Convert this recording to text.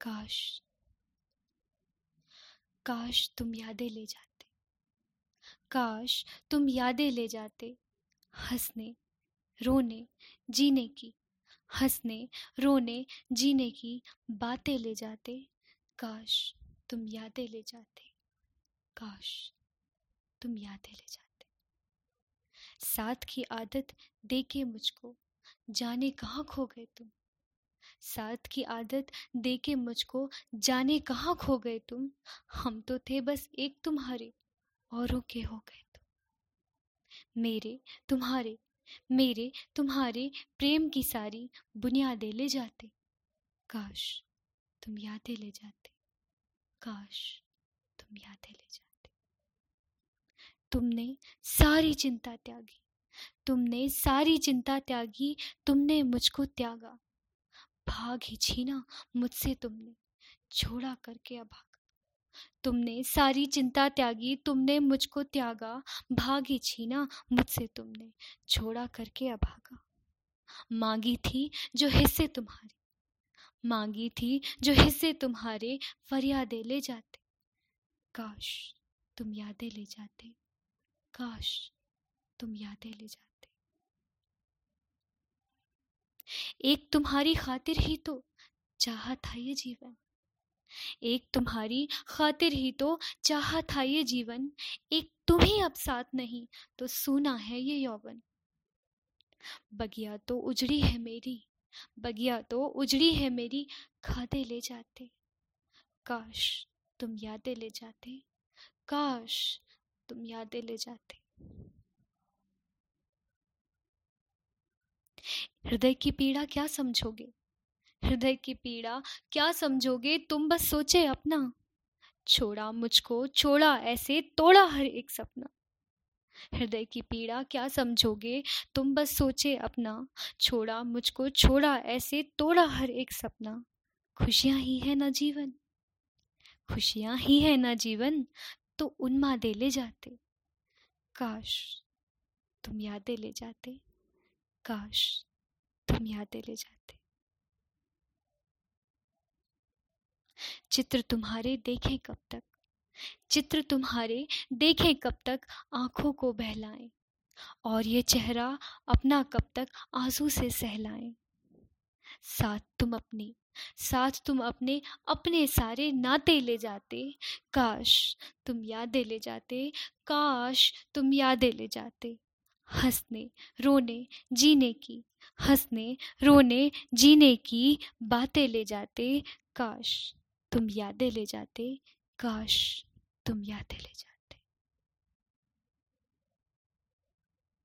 काश काश तुम यादें ले जाते। काश तुम यादें ले जाते हंसने, रोने, जीने की। हंसने, रोने, जीने की बातें ले जाते। काश तुम यादें ले जाते। काश तुम यादें ले जाते। साथ की आदत देके मुझको जाने कहाँ खो गए तुम? साथ की आदत देके मुझको जाने कहाँ खो गए तुम? हम तो थे बस एक तुम्हारे, औरों के हो गए तुम। मेरे तुम्हारे मेरे तुम्हारे प्रेम की सारी बुनियादें ले जाते। काश तुम यादें ले जाते। काश तुम यादें ले जाते। तुमने सारी चिंता त्यागी। तुमने सारी चिंता त्यागी। तुमने मुझको त्यागा। भाग ही छीना मुझसे तुमने, छोड़ा करके अभागा तुमने सारी चिंता त्यागी, तुमने मुझको त्यागा, भाग ही छीना मुझसे तुमने, छोड़ा करके अभागा मांगी थी जो हिस्से तुम्हारे, मांगी थी जो हिस्से तुम्हारे फरियादे ले जाते। काश तुम यादें ले जाते, काश तुम यादें ले जाते। एक तुम्हारी खातिर ही तो चाहा था ये जीवन। एक तुम्हारी खातिर ही तो चाहा था ये जीवन। एक तुम ही अब साथ नहीं तो सुना है ये यौवन। बगिया तो उजड़ी है मेरी, बगिया तो उजड़ी है मेरी खाते ले जाते। काश तुम यादें ले जाते, काश तुम यादें ले जाते। हृदय की पीड़ा क्या समझोगे? हृदय की पीड़ा क्या समझोगे? तुम बस सोचे अपना। छोड़ा मुझको, छोड़ा ऐसे, तोड़ा हर एक सपना। हृदय की पीड़ा क्या समझोगे? तुम बस सोचे अपना। छोड़ा मुझको, छोड़ा ऐसे, तोड़ा हर एक सपना। खुशियाँ ही है ना जीवन। खुशियाँ ही है ना जीवन तो उनमा दे ले जाते। काश तुम यादें ले जाते। काश तुम यादें ले जाते। चित्र तुम्हारे देखें कब तक? चित्र तुम्हारे देखें कब तक आँखों को बहलाएँ? और ये चेहरा अपना कब तक आँसू से सहलाएँ? साथ तुम अपनी, साथ तुम अपने अपने सारे नाते ले जाते। काश तुम यादें ले जाते, काश तुम यादें ले जाते। हंसने, रोने, जीने की। हंसने, रोने, जीने की बातें ले जाते, काश तुम यादें ले जाते, काश तुम यादें ले जाते।